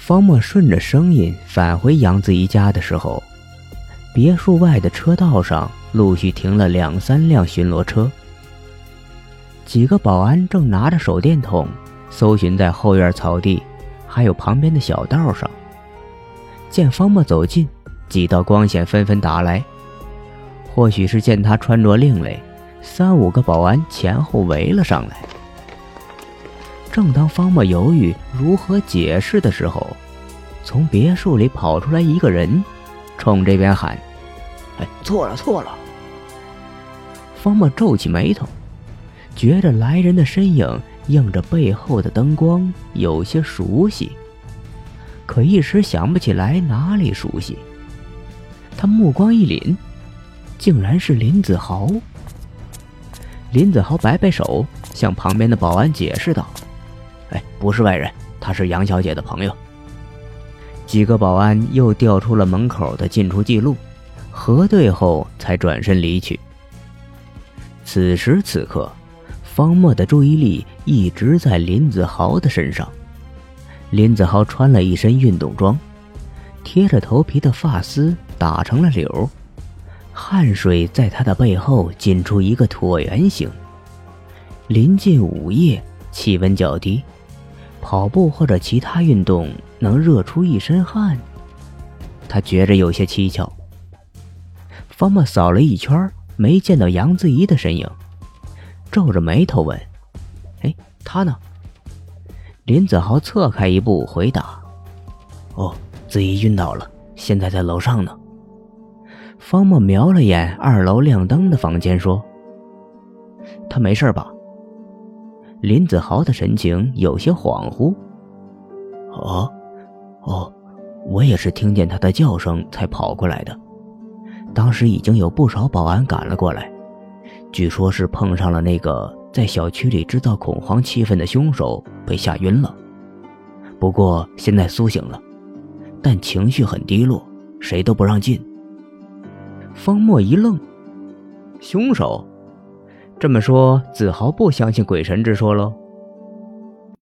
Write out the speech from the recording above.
方墨顺着声音返回杨子怡家的时候，别墅外的车道上陆续停了两三辆巡逻车，几个保安正拿着手电筒搜寻在后院草地，还有旁边的小道上。见方墨走近，几道光线纷纷打来，或许是见他穿着另类，三五个保安前后围了上来。正当方墨犹豫如何解释的时候，从别墅里跑出来一个人，冲这边喊：“哎，错了错了！”方墨皱起眉头，觉着来人的身影映着背后的灯光有些熟悉，可一时想不起来哪里熟悉。他目光一凛，竟然是林子豪。林子豪摆摆手，向旁边的保安解释道。哎，不是外人，他是杨小姐的朋友。几个保安又调出了门口的进出记录，核对后才转身离去。此时此刻，方墨的注意力一直在林子豪的身上。林子豪穿了一身运动装，贴着头皮的发丝打成了绺，汗水在他的背后浸出一个椭圆形。临近午夜，气温较低。跑步或者其他运动能热出一身汗，他觉着有些蹊跷。方墨扫了一圈，没见到杨子怡的身影，皱着眉头问：“哎，她呢？”林子豪侧开一步回答：“哦，子怡晕倒了，现在在楼上呢。”方墨瞄了眼二楼亮灯的房间，说：“她没事吧？”林子豪的神情有些恍惚。哦，哦，我也是听见他的叫声才跑过来的。当时已经有不少保安赶了过来，据说是碰上了那个在小区里制造恐慌气氛的凶手，被吓晕了。不过现在苏醒了，但情绪很低落，谁都不让进。方墨一愣，凶手。这么说，子豪不相信鬼神之说喽？